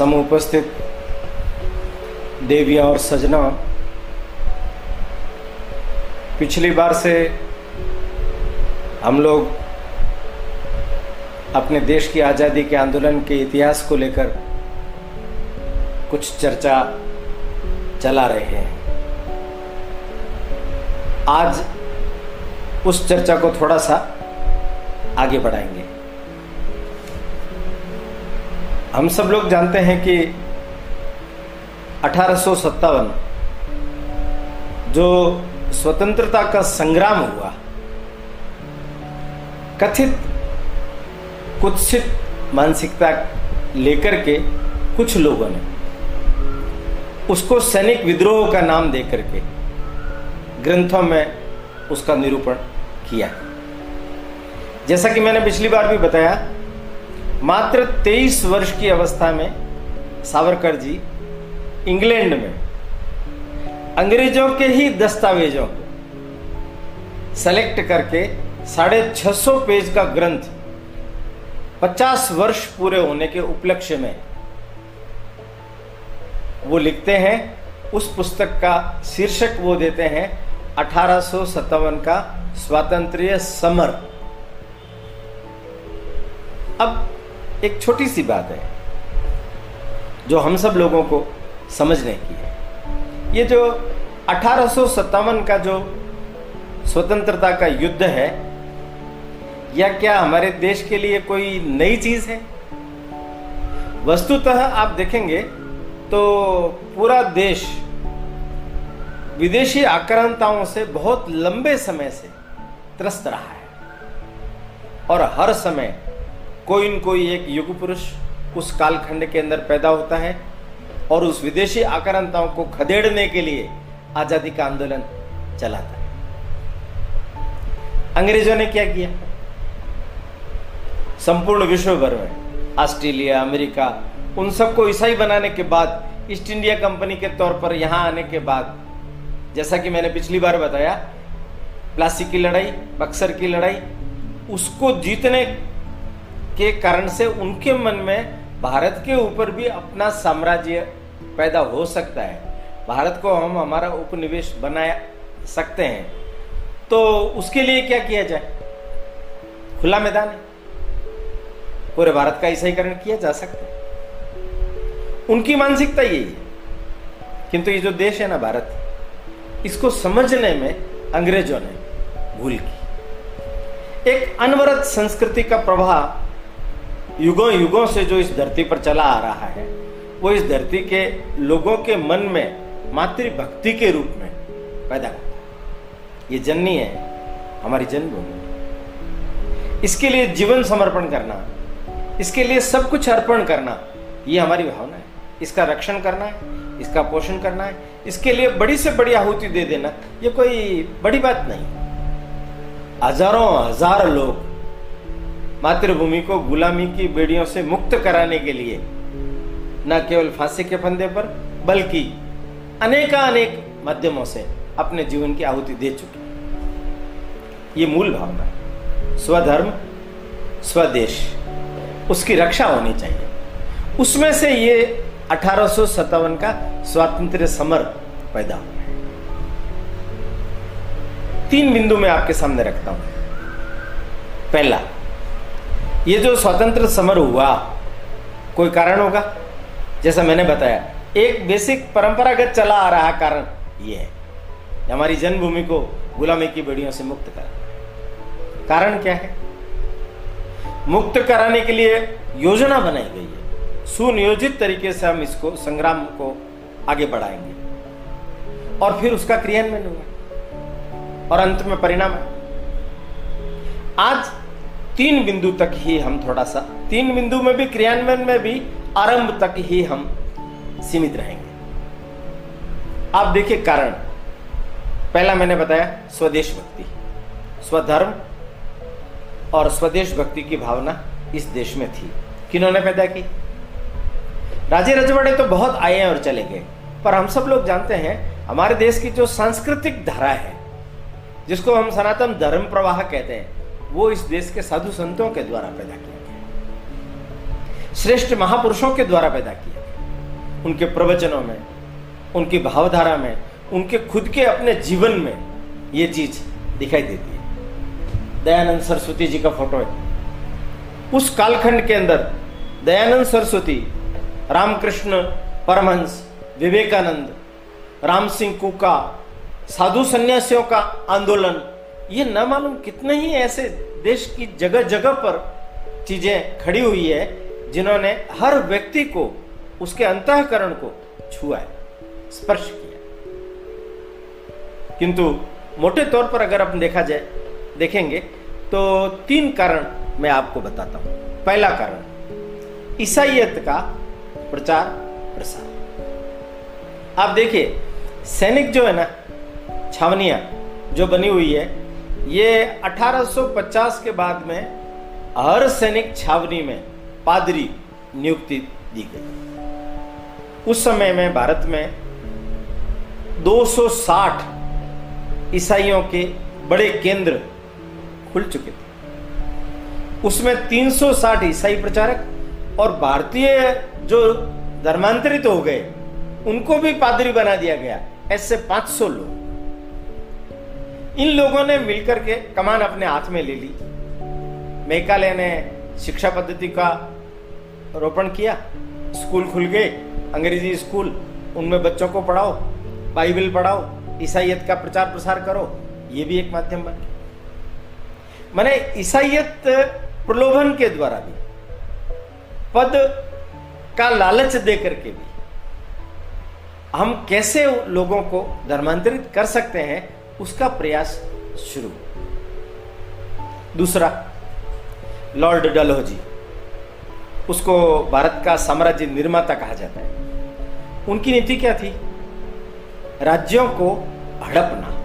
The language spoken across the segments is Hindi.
समुपस्थित देवियाँ और सजना पिछली बार से हम लोग अपने देश की आज़ादी के आंदोलन के इतिहास को लेकर कुछ चर्चा चला रहे हैं। आज उस चर्चा को थोड़ा सा आगे बढ़ाएँगे। हम सब लोग जानते हैं कि अठारह जो स्वतंत्रता का संग्राम हुआ, कथित कुत्सित मानसिकता लेकर के कुछ लोगों ने उसको सैनिक विद्रोह का नाम देकर के ग्रंथों में उसका निरूपण किया। जैसा कि मैंने पिछली बार भी बताया मात्र 23 वर्ष की अवस्था में सावरकर जी इंग्लैंड में अंग्रेज़ों के ही दस्तावेजों को सेलेक्ट करके साढ़े छह सौ पेज का ग्रंथ 50 वर्ष पूरे होने के उपलक्ष्य में वो लिखते हैं। उस पुस्तक का शीर्षक वो देते हैं, अठारह सौ सत्तावन का स्वातंत्र्य समर। अब एक छोटी सी बात है, जो हम सब लोगों को समझने की है। ये जो अठारह का जो स्वतंत्रता का युद्ध है, या क्या हमारे देश के लिए कोई नई चीज़ है? वस्तुतः आप देखेंगे तो पूरा देश विदेशी आक्रांताओं से बहुत लंबे समय से त्रस्त रहा है। और हर समय कोई न कोई एक युग पुरुष उस कालखंड के अंदर पैदा होता है और उस विदेशी आक्रांताओं को खदेड़ने के लिए आज़ादी का आंदोलन चलाता है। अंग्रेज़ों ने क्या किया? संपूर्ण विश्व भर में, ऑस्ट्रेलिया, अमेरिका, उन सबको ईसाई बनाने के बाद, ईस्ट इंडिया कंपनी के तौर पर यहाँ आने के बाद, जैसा कि मैंने पिछली बार बताया, प्लासी की लड़ाई, बक्सर की लड़ाई, उसको जीतने के कारण से उनके मन में भारत के ऊपर भी अपना साम्राज्य पैदा हो सकता है। भारत को हम हमारा उपनिवेश बना सकते हैं। तो उसके लिए क्या किया जाए? खुला मैदान पूरे भारत का ईसाईकरण किया जा सकता है। उनकी मानसिकता यही है। किंतु ये जो देश है ना भारत, इसको समझने में अंग्रेज़ों ने भूल की। एक अनवरत संस्कृति का प्रभाव युगों युगों से जो इस धरती पर चला आ रहा है, वो इस धरती के लोगों के मन में, मातृभक्ति के रूप में पैदा होता है। ये जननी है, हमारी जन्मभूमि। इसके लिए जीवन समर्पण करना, इसके लिए सब कुछ अर्पण करना, ये हमारी भावना है। इसका रक्षण करना है, इसका पोषण करना है, इसके लिए बड़ी से बड़ी आहुति दे देना, ये कोई बड़ी बात नहीं। हज़ारों, हज़ार लोग मातृभूमि को गुलामी की बेड़ियों से मुक्त कराने के लिए, न केवल फांसी के फंदे पर, बल्कि अनेका अनेक माध्यमों से अपने जीवन की आहुति दे चुके ये मूल भावना है। स्वधर्म, स्वदेश, उसकी रक्षा होनी चाहिए। उसमें से ये अठारह सौ सत्तावन का स्वातंत्र समर पैदा हुआ तीन बिंदु मैं आपके सामने रखता हूँ। पहला ये जो स्वतंत्र समर हुआ, कोई कारण होगा? जैसा मैंने बताया, एक बेसिक परंपरागत चला आ रहा कारण ये है हमारी जन्मभूमि को गुलामी की बेड़ियों से मुक्त कर। कारण क्या है? मुक्त कराने के लिए योजना बनाई गई है। सुनियोजित तरीके से हम इसको, संग्राम को आगे बढ़ाएँगे। और फिर उसका क्रियान्वयन हुआ और अंत में परिणाम आज तीन बिंदु तक ही हम थोड़ा सा, तीन बिंदु में भी, क्रियान्वयन में भी, आरंभ तक ही हम सीमित रहेंगे। आप देखिए कारण। पहला मैंने बताया, स्वदेश भक्ति। स्वधर्म और स्वदेश भक्ति की भावना इस देश में थी। किन्होंने पैदा की? राजे रजवाड़े तो बहुत आए और चले गए। पर हम सब लोग जानते हैं, हमारे देश की जो सांस्कृतिक धारा है, जिसको हम सनातन धर्म प्रवाह कहते हैं वो इस देश के साधु संतों के द्वारा पैदा किया गया। श्रेष्ठ महापुरुषों के द्वारा पैदा किया गया। उनके प्रवचनों में, उनकी भावधारा में, उनके खुद के अपने जीवन में ये चीज़ दिखाई देती है। दयानंद सरस्वती जी का फ़ोटो है। उस कालखंड के अंदर दयानंद सरस्वती, रामकृष्ण परमहंस, विवेकानंद, राम सिंह कुका, साधु संन्यासियों का आंदोलन ये न मालूम कितने ही ऐसे देश की जगह जगह पर चीज़ें खड़ी हुई है, जिन्होंने हर व्यक्ति को उसके अंतकरण को छुआ है, स्पर्श किया किंतु मोटे तौर पर अगर अपन देखा जाए, देखेंगे तो तीन कारण मैं आपको बताता हूँ। पहला कारण ईसाइत का प्रचार प्रसार। आप देखिए, सैनिक जो है ना, छावनिया जो बनी हुई है ये 1850 के बाद में हर सैनिक छावनी में पादरी नियुक्ति दी गई। उस समय में भारत में 260 ईसाइयों के बड़े केंद्र खुल चुके थे। उसमें 360 ईसाई प्रचारक और भारतीय जो धर्मांतरित हो गए, उनको भी पादरी बना दिया गया। ऐसे 500 लोग। इन लोगों ने मिलकर के कमान अपने हाथ में ले ली। मेघालय ने शिक्षा पद्धति का रोपण किया। स्कूल खुल गए। अंग्रेज़ी स्कूल, उनमें बच्चों को पढ़ाओ, बाइबल पढ़ाओ ईसाइत का प्रचार प्रसार करो। ये भी एक माध्यम बन गया। मैंने ईसाइत प्रलोभन के द्वारा भी, पद का लालच दे करके भी, हम कैसे लोगों को धर्मांतरित कर सकते हैं? उसका प्रयास शुरू। दूसरा, लॉर्ड डलहोजी, उसको भारत का साम्राज्य निर्माता कहा जाता है। उनकी नीति क्या थी? राज्यों को हड़पना।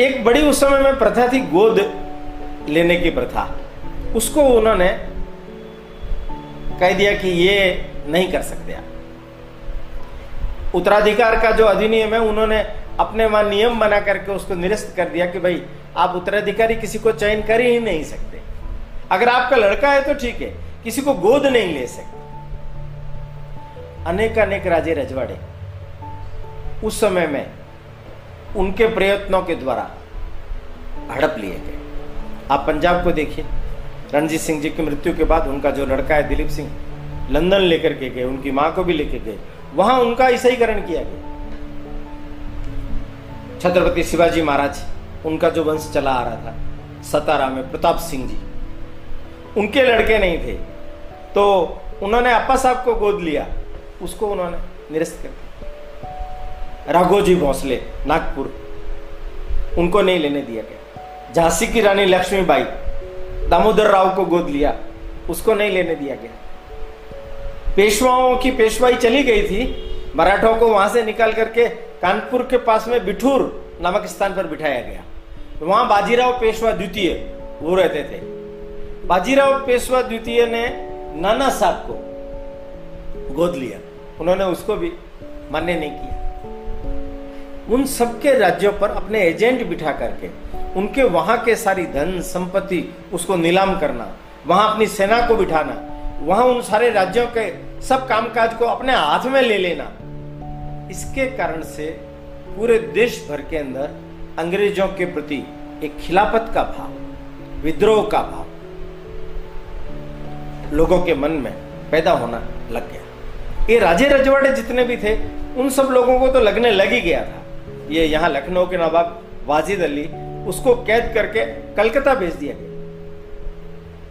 एक बड़ी उस समय में प्रथा थी गोद लेने की प्रथा। उसको उन्होंने कह दिया कि ये नहीं कर सकते आप। उत्तराधिकार का जो अधिनियम है, उन्होंने अपने वहाँ नियम बना करके उसको निरस्त कर दिया कि भाई, आप उत्तराधिकारी किसी को चयन कर ही नहीं सकते। अगर आपका लड़का है तो ठीक है, किसी को गोद नहीं ले सकते। अनेक अनेक राजे रजवाड़े, उस समय में उनके प्रयत्नों के द्वारा हड़प लिए गए। आप पंजाब को देखिए, रणजीत सिंह जी की मृत्यु के बाद उनका जो लड़का है दिलीप सिंह, लंदन लेकर के गए, उनकी माँ को भी लेकर गए, वहाँ उनका ईसाईकरण किया गया। छत्रपति शिवाजी महाराज उनका जो वंश चला आ रहा था सतारा में, प्रताप सिंह जी। उनके लड़के नहीं थे। तो उन्होंने अपा साहब को गोद लिया। उसको उन्होंने निरस्त कर दिया। राघोजी भोसले, नागपुर। उनको नहीं लेने दिया गया। झांसी की रानी लक्ष्मीबाई, दामोदर राव को गोद लिया। उसको नहीं लेने दिया गया। पेशवाओं की पेशवाई चली गई थी। मराठों को वहाँ से निकाल करके कानपुर के पास में बिठूर नामक स्थान पर बिठाया गया। वहाँ बाजीराव पेशवा द्वितीय वो रहते थे। बाजीराव पेशवा द्वितीय ने नाना साहब को गोद लिया। उन्होंने उसको भी मान्य नहीं किया। उन सबके राज्यों पर अपने एजेंट बिठा करके, उनके वहाँ के सारी धन संपत्ति, उसको नीलाम करना, वहाँ अपनी सेना को बिठाना, वहाँ उन सारे राज्यों के सब कामकाज को अपने हाथ में ले लेना इसके कारण से पूरे देश भर के अंदर अंग्रेज़ों के प्रति एक खिलाफत का भाव, विद्रोह का भाव लोगों के मन में पैदा होना लग गया। ये राजे रजवाड़े जितने भी थे, उन सब लोगों को तो लगने लग ही गया था। ये यहाँ लखनऊ के नवाब वाजिद अली उसको कैद करके कलकत्ता भेज दिया गया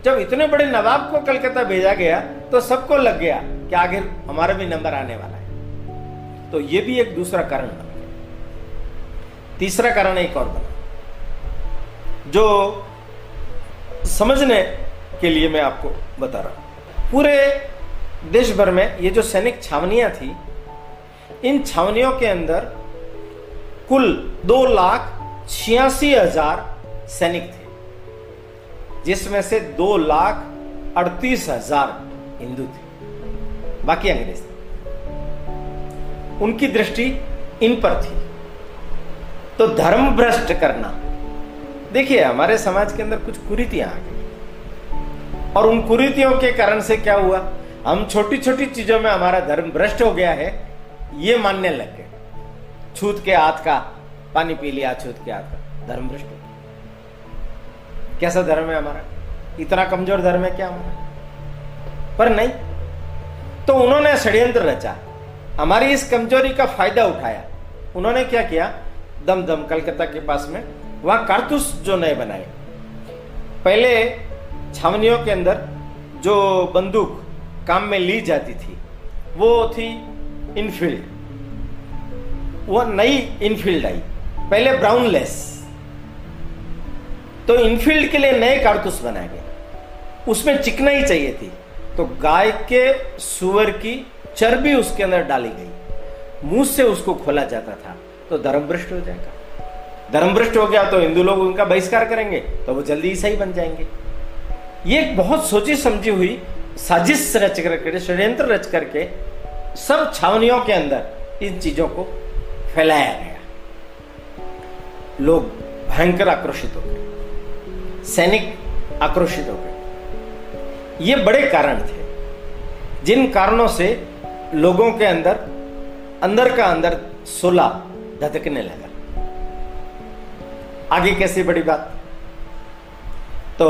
जब इतने बड़े नवाब को कलकत्ता भेजा गया तो सबको लग गया कि आखिर हमारा भी नंबर आने वाला तो ये भी एक दूसरा कारण बना तीसरा कारण एक और बना जो समझने के लिए मैं आपको बता रहा हूँ। पूरे देश भर में ये जो सैनिक छावनियाँ थी, इन छावनियों के अंदर कुल दो लाख छियासी हज़ार सैनिक थे, जिसमें से दो लाख अड़तीस हज़ार हिंदू थे। बाकी अंग्रेज़ थे। उनकी दृष्टि इन पर थी। तो धर्म भ्रष्ट करना। देखिए, हमारे समाज के अंदर कुछ कुरीतियाँ आ गई। और उन कुरीतियों के कारण से क्या हुआ? हम छोटी छोटी चीज़ों में हमारा धर्म भ्रष्ट हो गया है, ये मानने लग गए। छूत के हाथ का, पानी पी लिया, छूत के हाथ का। धर्म भ्रष्ट हो गया। कैसा धर्म है हमारा? इतना कमज़ोर धर्म है क्या हमारा? पर नहीं। तो उन्होंने षड्यंत्र रचा। हमारी इस कमज़ोरी का फ़ायदा उठाया। उन्होंने क्या किया? दम दम कलकत्ता के पास में वहाँ कारतूस जो नए बनाए। पहले छावनियों के अंदर जो बंदूक काम में ली जाती थी, वो थी इनफील्ड वो नई इनफील्ड आई। पहले ब्राउन लेस तो इनफील्ड के लिए नए कारतूस बनाए गए। उसमें चिकनाई चाहिए थी। तो गाय के सुअर की चर्बी उसके अंदर डाली गई। मुँह से उसको खोला जाता था तो धर्म भ्रष्ट हो जाएगा। धर्म भ्रष्ट हो गया तो हिंदू लोग उनका बहिष्कार करेंगे तो वो जल्दी ईसाई बन जाएँगे। ये एक बहुत सोची समझी हुई साजिश रच करके, षड्यंत्र रच करके, सब छावनियों के अंदर इन चीज़ों को फैलाया गया। लोग भयंकर आक्रोशित हो गए। सैनिक आक्रोशित हो गए। ये बड़े कारण थे। जिन कारणों से लोगों के अंदर अंदर का अंदर सोला धधकने लगा। आगे कैसी बड़ी बात? तो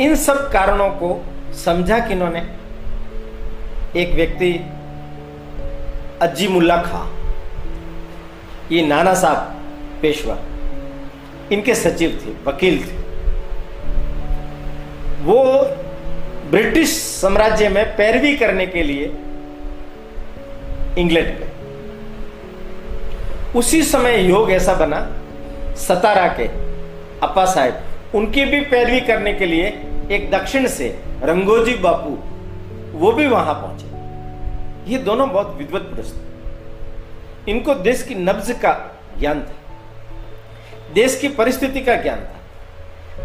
इन सब कारणों को समझा किन्होंने एक व्यक्ति अज्जी मुल्ला खा, ये नाना साहब पेशवा, इनके सचिव थे, वकील थे। वो ब्रिटिश साम्राज्य में पैरवी करने के लिए इंग्लैंड उसी समय योग ऐसा बना, सतारा के अपा साहेब, उनकी भी पैरवी करने के लिए एक दक्षिण से रंगोजी बापू, वो भी वहाँ पहुँचे। ये दोनों बहुत विद्वत पुरुष थे। इनको देश की नब्ज का ज्ञान था, देश की परिस्थिति का ज्ञान था,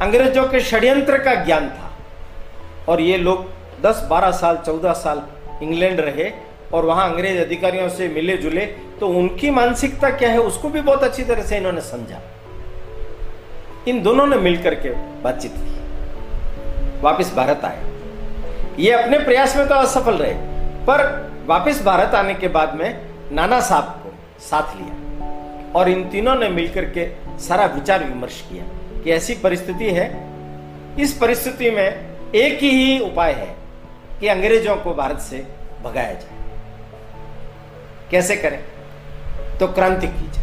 अंग्रेज़ों के षड्यंत्र का ज्ञान था। और ये लोग 10-12 साल 14 साल इंग्लैंड रहे और वहाँ अंग्रेज़ अधिकारियों से मिले जुले तो उनकी मानसिकता क्या है उसको भी बहुत अच्छी तरह से इन्होंने समझा। इन दोनों ने मिलकर के बातचीत की। वापस भारत आए। ये अपने प्रयास में तो असफल रहे, पर वापस भारत आने के बाद में नाना साहब को साथ लिया और इन तीनों ने मिलकर के सारा विचार विमर्श किया कि ऐसी परिस्थिति है। इस परिस्थिति में एक ही उपाय है कि अंग्रेज़ों को भारत से भगाया जाए। कैसे करें? तो क्रांति की जाए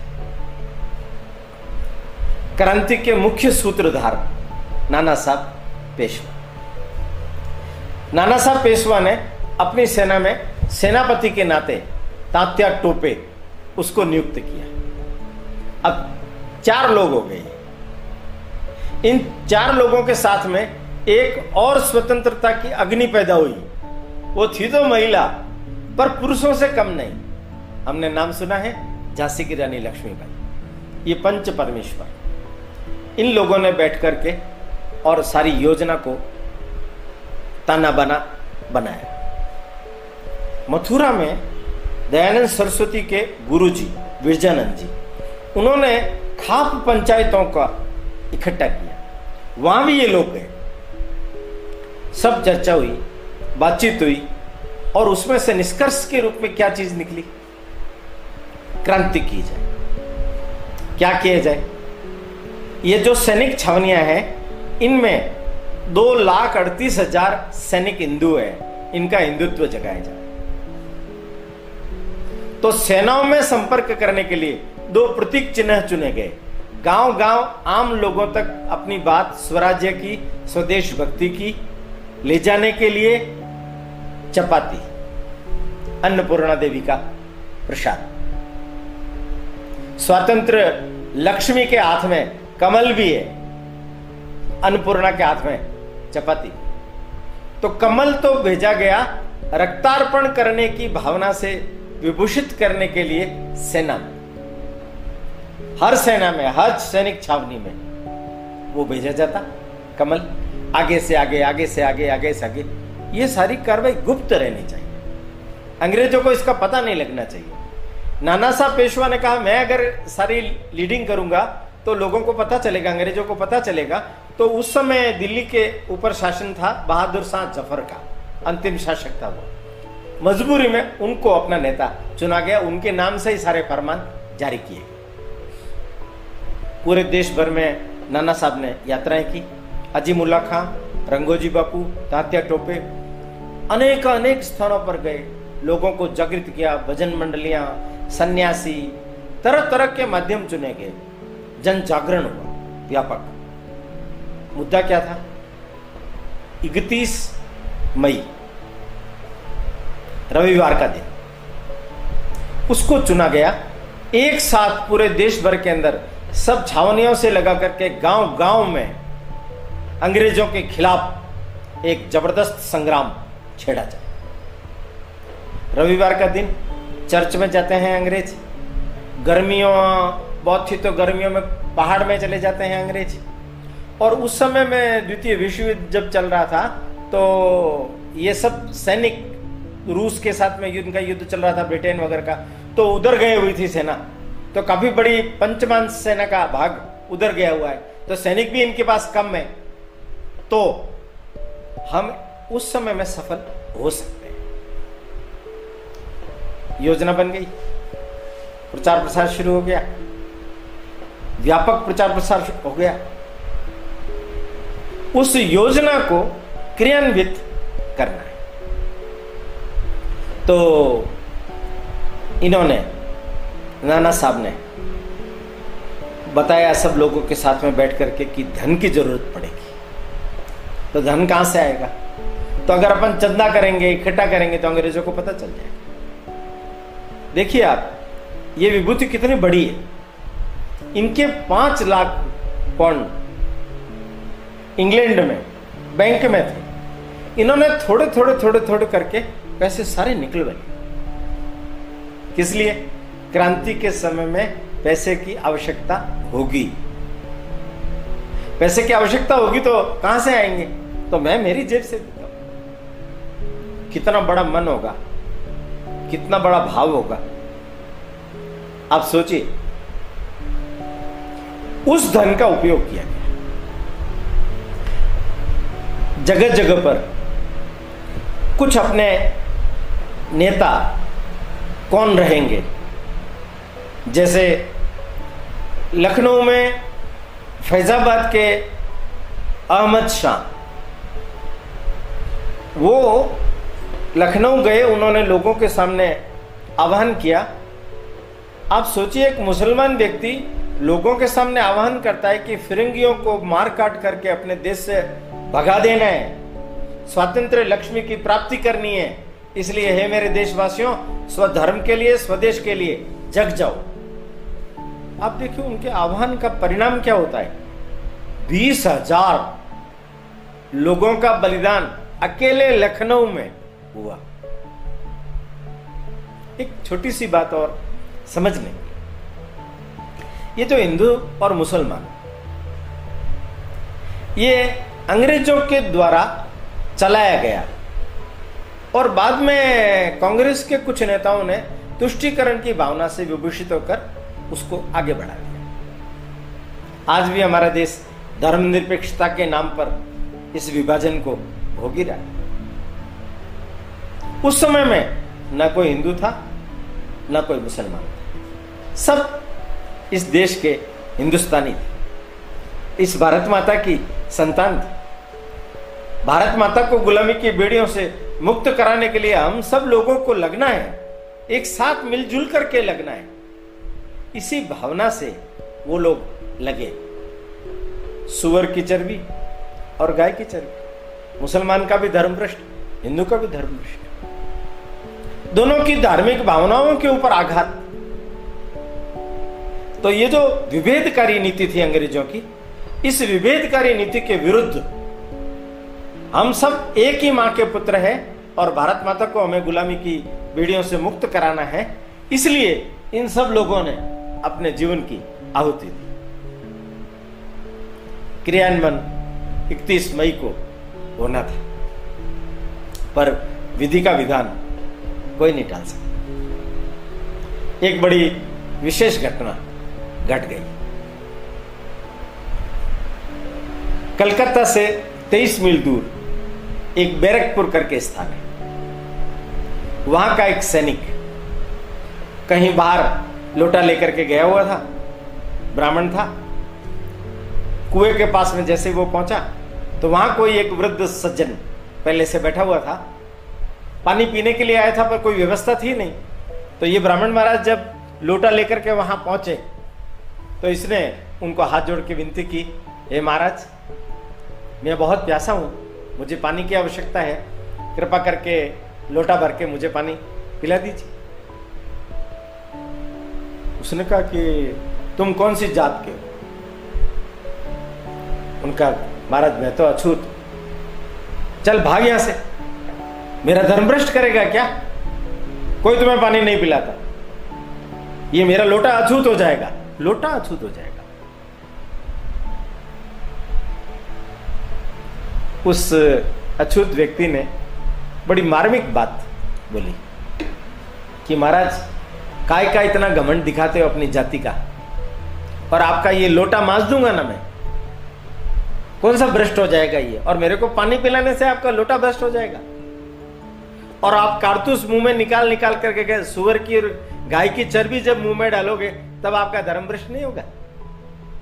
क्रांति के मुख्य सूत्रधार नाना साहब पेशवा। नाना साहब पेशवा ने अपनी सेना में सेनापति के नाते तात्या टोपे उसको नियुक्त किया। अब चार लोग हो गए। इन चार लोगों के साथ में एक और स्वतंत्रता की अग्नि पैदा हुई। वो थी तो महिला, पर पुरुषों से कम नहीं। हमने नाम सुना है झांसी की रानी लक्ष्मीबाई। ये पंच परमेश्वर। इन लोगों ने बैठ करके और सारी योजना को ताना बना बनाया। मथुरा में दयानंद सरस्वती के गुरुजी, विरजानंद जी, उन्होंने खाप पंचायतों का इकट्ठा किया। वहाँ भी ये लोग गए। सब चर्चा हुई, बातचीत हुई और उसमें से निष्कर्ष के रूप में क्या चीज़ निकली? क्रांति की जाए। क्या किया जाए? ये जो सैनिक छावनियाँ हैं, इनमें दो लाख अड़तीस हज़ार सैनिक हिंदू हैं। इनका हिंदुत्व जगाया जाए। तो सेनाओं में संपर्क करने के लिए दो प्रतीक चिन्ह चुने गए। गाँव गाँव आम लोगों तक अपनी बात स्वराज्य की, स्वदेश भक्ति की, ले जाने के लिए चपाती। अन्नपूर्णा देवी का प्रसाद। स्वतंत्र लक्ष्मी के हाथ में, कमल भी है, अन्नपूर्णा के हाथ में चपाती। तो कमल तो भेजा गया रक्तार्पण करने की भावना से, विभूषित करने के लिए सेना हर सेना में, हर सैनिक छावनी में वो भेजा जाता, कमल। आगे से आगे आगे से आगे आगे से आगे। ये सारी कार्रवाई गुप्त रहनी चाहिए। अंग्रेज़ों को इसका पता नहीं लगना चाहिए। नाना साहब पेशवा ने कहा, मैं अगर सारी लीडिंग करूँगा तो लोगों को पता चलेगा, अंग्रेज़ों को पता चलेगा। तो उस समय दिल्ली के ऊपर शासन था, बहादुर शाह ज़फ़र का, अंतिम शासक था वो। मजबूरी में उनको अपना नेता चुना गया, उनके नाम से ही सारे फरमान जारी किए पूरे देश भर में नाना साहब ने यात्राएँ की। अजीमुल्ला खां, रंगोजी बापू, तात्या टोपे अनेक अनेक स्थानों पर गए। लोगों को जागृत किया, भजन मंडलियाँ सन्यासी, तरह तरह के माध्यम चुने गए। जन जागरण हुआ, व्यापक। मुद्दा क्या था? इकतीस मई, रविवार का दिन। उसको चुना गया। एक साथ पूरे देश भर के अंदर सब छावनियों से लगा करके गाँव गाँव में अंग्रेज़ों के खिलाफ एक ज़बरदस्त संग्राम छेड़ा जाए। रविवार का दिन चर्च में जाते हैं अंग्रेज़। गर्मियों, बहुत थी तो गर्मियों में पहाड़ में चले जाते हैं अंग्रेज़। और उस समय में द्वितीय विश्व युद्ध जब चल रहा था तो ये सब सैनिक रूस के साथ में युद्ध का युद्ध चल रहा था, ब्रिटेन वगैरह का। तो उधर गए हुई थी सेना। तो काफ़ी बड़ी पंचमान सेना का भाग उधर गया हुआ है। तो सैनिक भी इनके पास कम है। तो हम उस समय में सफल हो सकते योजना बन गई। प्रचार प्रसार शुरू हो गया। व्यापक प्रचार प्रसार हो गया। उस योजना को क्रियान्वित करना है। तो इन्होंने, नाना साहब ने बताया सब लोगों के साथ में बैठ करके कि धन की ज़रूरत पड़ेगी। तो धन कहाँ से आएगा? तो अगर अपन चंदा करेंगे, इकट्ठा करेंगे तो अंग्रेज़ों को पता चल जाएगा। देखिए आप, ये विभूति कितनी बड़ी है। इनके पाँच लाख पौंड इंग्लैंड में, बैंक में थे। इन्होंने थोड़े थोड़े थोड़े थोड़े करके पैसे सारे निकल गए किस लिए? क्रांति के समय में पैसे की आवश्यकता होगी। पैसे की आवश्यकता होगी तो कहाँ से आएँगे? तो मैं मेरी जेब से देता हूँ। कितना बड़ा मन होगा। कितना बड़ा भाव होगा। आप सोचिए। उस धन का उपयोग किया गया। जगह जगह पर कुछ अपने नेता कौन रहेंगे? जैसे लखनऊ में फैजाबाद के अहमद शाह। वो लखनऊ गए, उन्होंने लोगों के सामने आह्वान किया। आप सोचिए, एक मुसलमान व्यक्ति लोगों के सामने आह्वान करता है कि फिरंगियों को मार काट करके अपने देश से भगा देना है। स्वातंत्र लक्ष्मी की प्राप्ति करनी है। इसलिए, है मेरे देशवासियों, स्वधर्म के लिए, स्वदेश के लिए जग जाओ। आप देखिए, उनके आह्वान का परिणाम क्या होता है? बीस हज़ार लोगों का बलिदान अकेले लखनऊ में हुआ। एक छोटी सी बात और समझ लें। ये तो हिंदू और मुसलमान। ये अंग्रेज़ों के द्वारा चलाया गया। और बाद में कांग्रेस के कुछ नेताओं ने तुष्टिकरण की भावना से विभूषित होकर उसको आगे बढ़ा दिया। आज भी हमारा देश धर्मनिरपेक्षता के नाम पर इस विभाजन को भोगी रहा है। उस समय में न कोई हिंदू था, न कोई मुसलमान था। सब इस देश के हिंदुस्तानी थे। इस भारत माता की संतान थी। भारत माता को गुलामी की बेड़ियों से मुक्त कराने के लिए हम सब लोगों को लगना है, एक साथ मिलजुल करके लगना है। इसी भावना से वो लोग लगे। सुअर की चर्बी और गाय की चर्बी। मुसलमान का भी धर्म भ्रष्ट हिंदू का भी धर्म भ्रष्ट दोनों की धार्मिक भावनाओं के ऊपर आघात। तो ये जो विभेदकारी नीति थी अंग्रेज़ों की, इस विभेदकारी नीति के विरुद्ध हम सब एक ही माँ के पुत्र हैं और भारत माता को हमें गुलामी की बीड़ियों से मुक्त कराना है। इसलिए इन सब लोगों ने अपने जीवन की आहुति दी। क्रियान्वयन 31 मई को होना था। पर विधि का विधान कोई नहीं टाल सकता। एक बड़ी विशेष घटना घट गई। कलकत्ता से 23 मील दूर एक बैरकपुर करके स्थान है। वहाँ का एक सैनिक कहीं बाहर लोटा लेकर के गया हुआ था, ब्राह्मण था। कुएँ के पास में जैसे वो पहुँचा तो वहाँ कोई एक वृद्ध सज्जन पहले से बैठा हुआ था। पानी पीने के लिए आया था, पर कोई व्यवस्था थी नहीं। तो ये ब्राह्मण महाराज जब लोटा लेकर के वहाँ पहुँचे तो इसने उनको हाथ जोड़ के विनती की, हे महाराज, मैं बहुत प्यासा हूँ, मुझे पानी की आवश्यकता है, कृपा करके लोटा भर के मुझे पानी पिला दीजिए। उसने कहा कि, तुम कौन सी जात के हो? उनका, महाराज, मैं तो अछूत चल भाग यहाँ से। मेरा धर्म भ्रष्ट करेगा क्या? कोई तुम्हें पानी नहीं पिलाता। ये मेरा लोटा अछूत हो जाएगा। लोटा अछूत हो जाएगा। उस अछूत व्यक्ति ने बड़ी मार्मिक बात बोली कि महाराज, काय का इतना घमंड दिखाते हो अपनी जाति का? और आपका ये लोटा मांस दूँगा ना मैं? कौन सा भ्रष्ट हो जाएगा ये? और मेरे को पानी पिलाने से आपका लोटा भ्रष्ट हो जाएगा। और आप कारतूस मुँह में निकाल निकाल करके गए सुअर की और गाय की चर्बी जब मुँह में डालोगे, तब आपका धर्म भ्रष्ट नहीं होगा।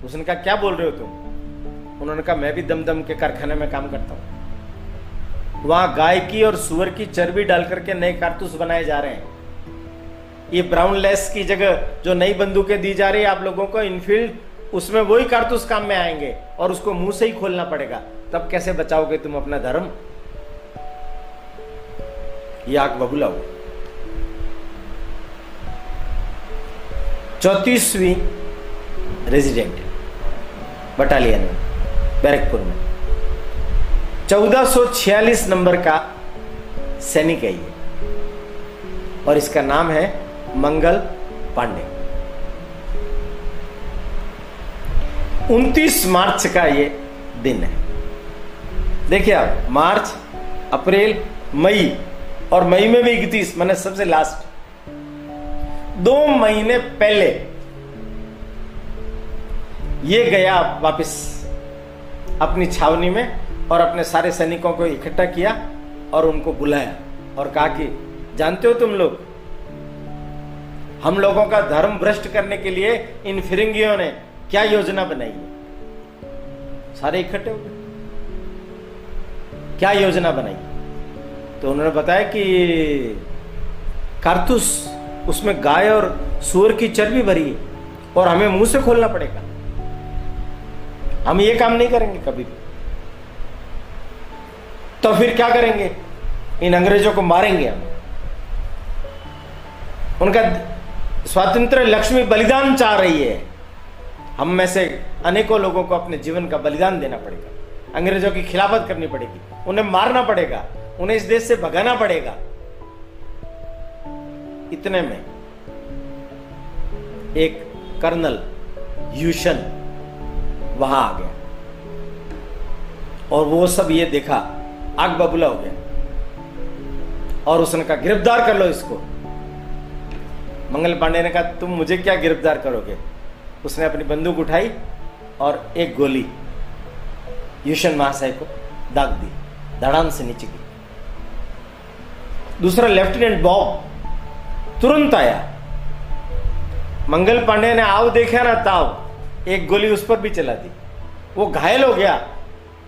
उसने कहा, क्या बोल रहे हो तुम? उन्होंने कहा, मैं भी दम दम के कारखाने में काम करता हूँ। वहाँ गाय की और सुअर की चर्बी डाल करके नए कारतूस बनाए जा रहे हैं। ये ब्राउन लेस की जगह जो नई बंदूकें दी जा रही है, आप लोगों को इनफील्ड उसमें वही कारतूस काम में आएँगे और उसको मुँह से ही खोलना पड़ेगा। तब कैसे बचाओगे तुम अपना धर्म? ये आग बबुला चौतीसवीं रेजिडेंट, बटालियन में। बैरकपुर में 1446 नंबर का सैनिक है ये। और इसका नाम है मंगल पांडे। 29 मार्च का ये दिन है। देखिए आप, मार्च, अप्रैल, मई और मई में भी इकतीस, मैंने सबसे लास्ट दो महीने पहले ये गया वापस अपनी छावनी में और अपने सारे सैनिकों को इकट्ठा किया और उनको बुलाया और कहा कि, जानते हो तुम लोग, हम लोगों का धर्म भ्रष्ट करने के लिए इन फिरंगियों ने क्या योजना बनाई सारे इकट्ठे हो गए। क्या योजना बनाई? तो उन्होंने बताया कि कारतूस उसमें गाय और सुअर की चर्बी भरी है और हमें मुँह से खोलना पड़ेगा। हम ये काम नहीं करेंगे कभी भी। तो फिर क्या करेंगे? इन अंग्रेज़ों को मारेंगे हम। उनका स्वातंत्र लक्ष्मी बलिदान चाह रही है। हम में से अनेकों लोगों को अपने जीवन का बलिदान देना पड़ेगा। अंग्रेज़ों की खिलाफत करनी पड़ेगी। उन्हें मारना पड़ेगा। उन्हें इस देश से भगाना पड़ेगा। इतने में एक कर्नल यूशन वहाँ आ गया। और वो सब ये देखा, आग बबूला हो गया। और उसने कहा, गिरफ़्तार कर लो इसको। मंगल पांडे ने कहा, तुम मुझे क्या गिरफ़्तार करोगे? उसने अपनी बंदूक उठाई और एक गोली यूशन महाशय को दाग दी धड़ान से नीचे गिरी। दूसरा लेफ्टिनेंट बॉब तुरंत आया। मंगल पांडे ने आव देखा ना ताव, एक गोली उस पर भी चला दी। वो घायल हो गया।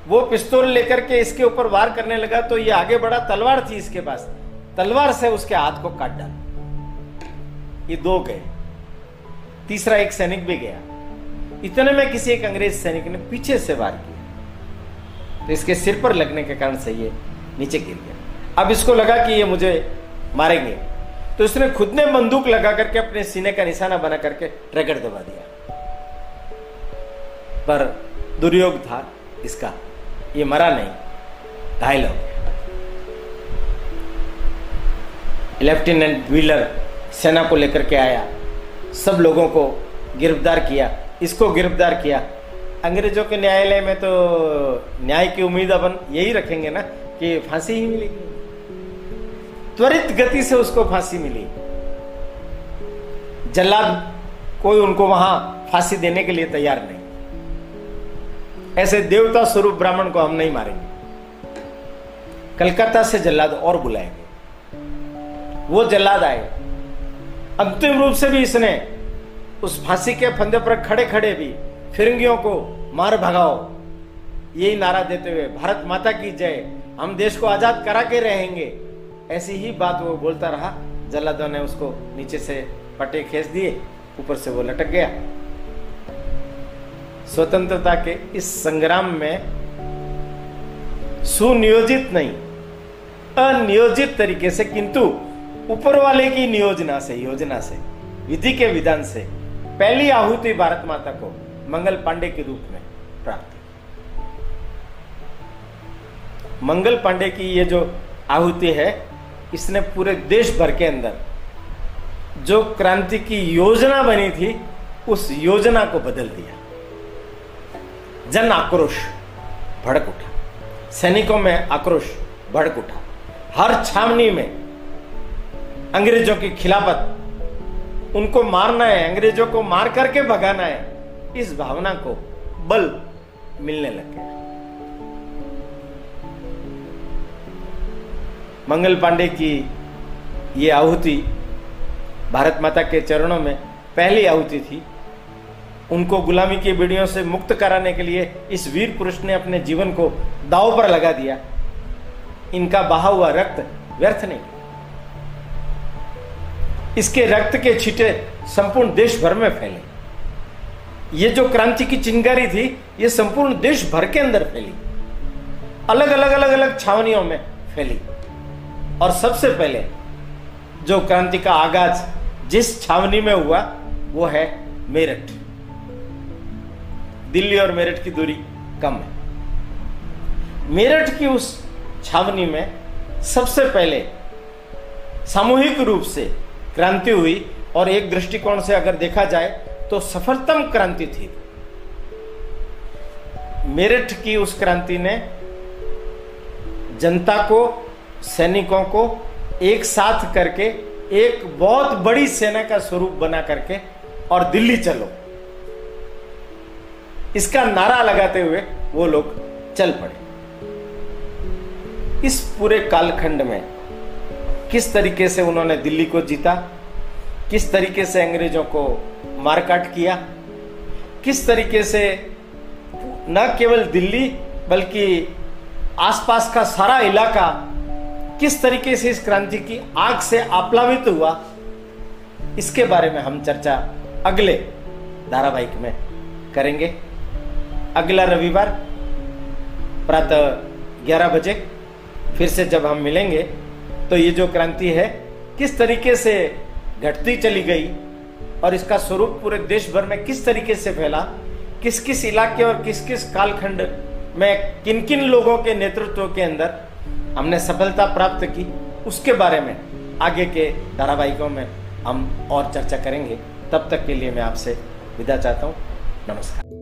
वो पिस्तौल लेकर के इसके ऊपर वार करने लगा तो ये आगे बढ़ा, तलवार थी इसके पास। तलवार से उसके हाथ को काट डाला। ये दो गए। तीसरा एक सैनिक भी गया। इतने में किसी एक अंग्रेज़ सैनिक ने पीछे से वार किया। तो इसके सिर पर लगने के कारण से ये नीचे गिर गया। अब इसको लगा कि ये मुझे मारेंगे। तो इसने खुद ने बंदूक लगा करके अपने सीने का निशाना बना करके ट्रैगर दबा दिया। पर दुर्योग था इसका, ये मरा नहीं, घायल हो गया। लेफ्टिनेंट व्हीलर सेना को लेकर के आया, सब लोगों को गिरफ़्तार किया, इसको गिरफ़्तार किया। अंग्रेज़ों के न्यायालय में तो न्याय की उम्मीद अपन यही रखेंगे ना कि फांसी ही मिलेगी। त्वरित गति से उसको फांसी मिली। जल्लाद कोई उनको वहाँ फांसी देने के लिए तैयार नहीं। ऐसे देवता स्वरूप ब्राह्मण को हम नहीं मारेंगे। कलकत्ता से जल्लाद और बुलाएँगे। वो जल्लाद आए। अंतिम रूप से भी इसने उस फांसी के फंदे पर खड़े खड़े भी फिरंगियों को मार भगाओ। यही नारा देते हुए भारत माता की जय। हम देश को आज़ाद करा के रहेंगे। ऐसी ही बात वो बोलता रहा। जल्लादों ने उसको नीचे से पटे खींच दिए, ऊपर से वो लटक गया। स्वतंत्रता के इस संग्राम में सुनियोजित नहीं, अनियोजित तरीके से, किंतु ऊपर वाले की नियोजना से, योजना से, विधि के विधान से, पहली आहुति भारत माता को मंगल पांडे के रूप में प्राप्त मंगल पांडे की ये जो आहुति है इसने पूरे देश भर के अंदर जो क्रांति की योजना बनी थी, उस योजना को बदल दिया। जन आक्रोश भड़क उठा। सैनिकों में आक्रोश भड़क उठा। हर छावनी में अंग्रेज़ों की खिलाफत। उनको मारना है, अंग्रेज़ों को मार करके भगाना है, इस भावना को बल मिलने लग गया। मंगल पांडे की ये आहुति भारत माता के चरणों में पहली आहुति थी। उनको गुलामी की बीड़ियों से मुक्त कराने के लिए इस वीर पुरुष ने अपने जीवन को दाव पर लगा दिया। इनका बहा हुआ रक्त व्यर्थ नहीं। इसके रक्त के छीटे संपूर्ण देश भर में फैले। ये जो क्रांति की चिंगारी थी, ये संपूर्ण देश भर के अंदर फैली। अलग अलग अलग अलग छावनियों में फैली। और सबसे पहले जो क्रांति का आगाज़ जिस छावनी में हुआ, वो है मेरठ। दिल्ली और मेरठ की दूरी कम है। मेरठ की उस छावनी में सबसे पहले सामूहिक रूप से क्रांति हुई और एक दृष्टिकोण से अगर देखा जाए तो सफलतम क्रांति थी। मेरठ की उस क्रांति ने जनता को सैनिकों को एक साथ करके एक बहुत बड़ी सेना का स्वरूप बना करके और दिल्ली चलो। इसका नारा लगाते हुए वो लोग चल पड़े। इस पूरे कालखंड में किस तरीके से उन्होंने दिल्ली को जीता, किस तरीके से अंग्रेज़ों को मारकाट किया, किस तरीके से न केवल दिल्ली बल्कि आसपास का सारा इलाका किस तरीके से इस क्रांति की आग से आप्लावित हुआ, इसके बारे में हम चर्चा अगले धारावाहिक में करेंगे। अगला रविवार प्रातः 11 बजे, फिर से जब हम मिलेंगे तो ये जो क्रांति है, किस तरीके से घटती चली गई और इसका स्वरूप पूरे देश भर में किस तरीके से फैला किस किस इलाके और किस किस कालखंड में किन किन लोगों के नेतृत्व के अंदर हमने सफलता प्राप्त की, उसके बारे में आगे के धारावाहिकों में हम और चर्चा करेंगे। तब तक के लिए मैं आपसे विदा चाहता हूँ। नमस्कार।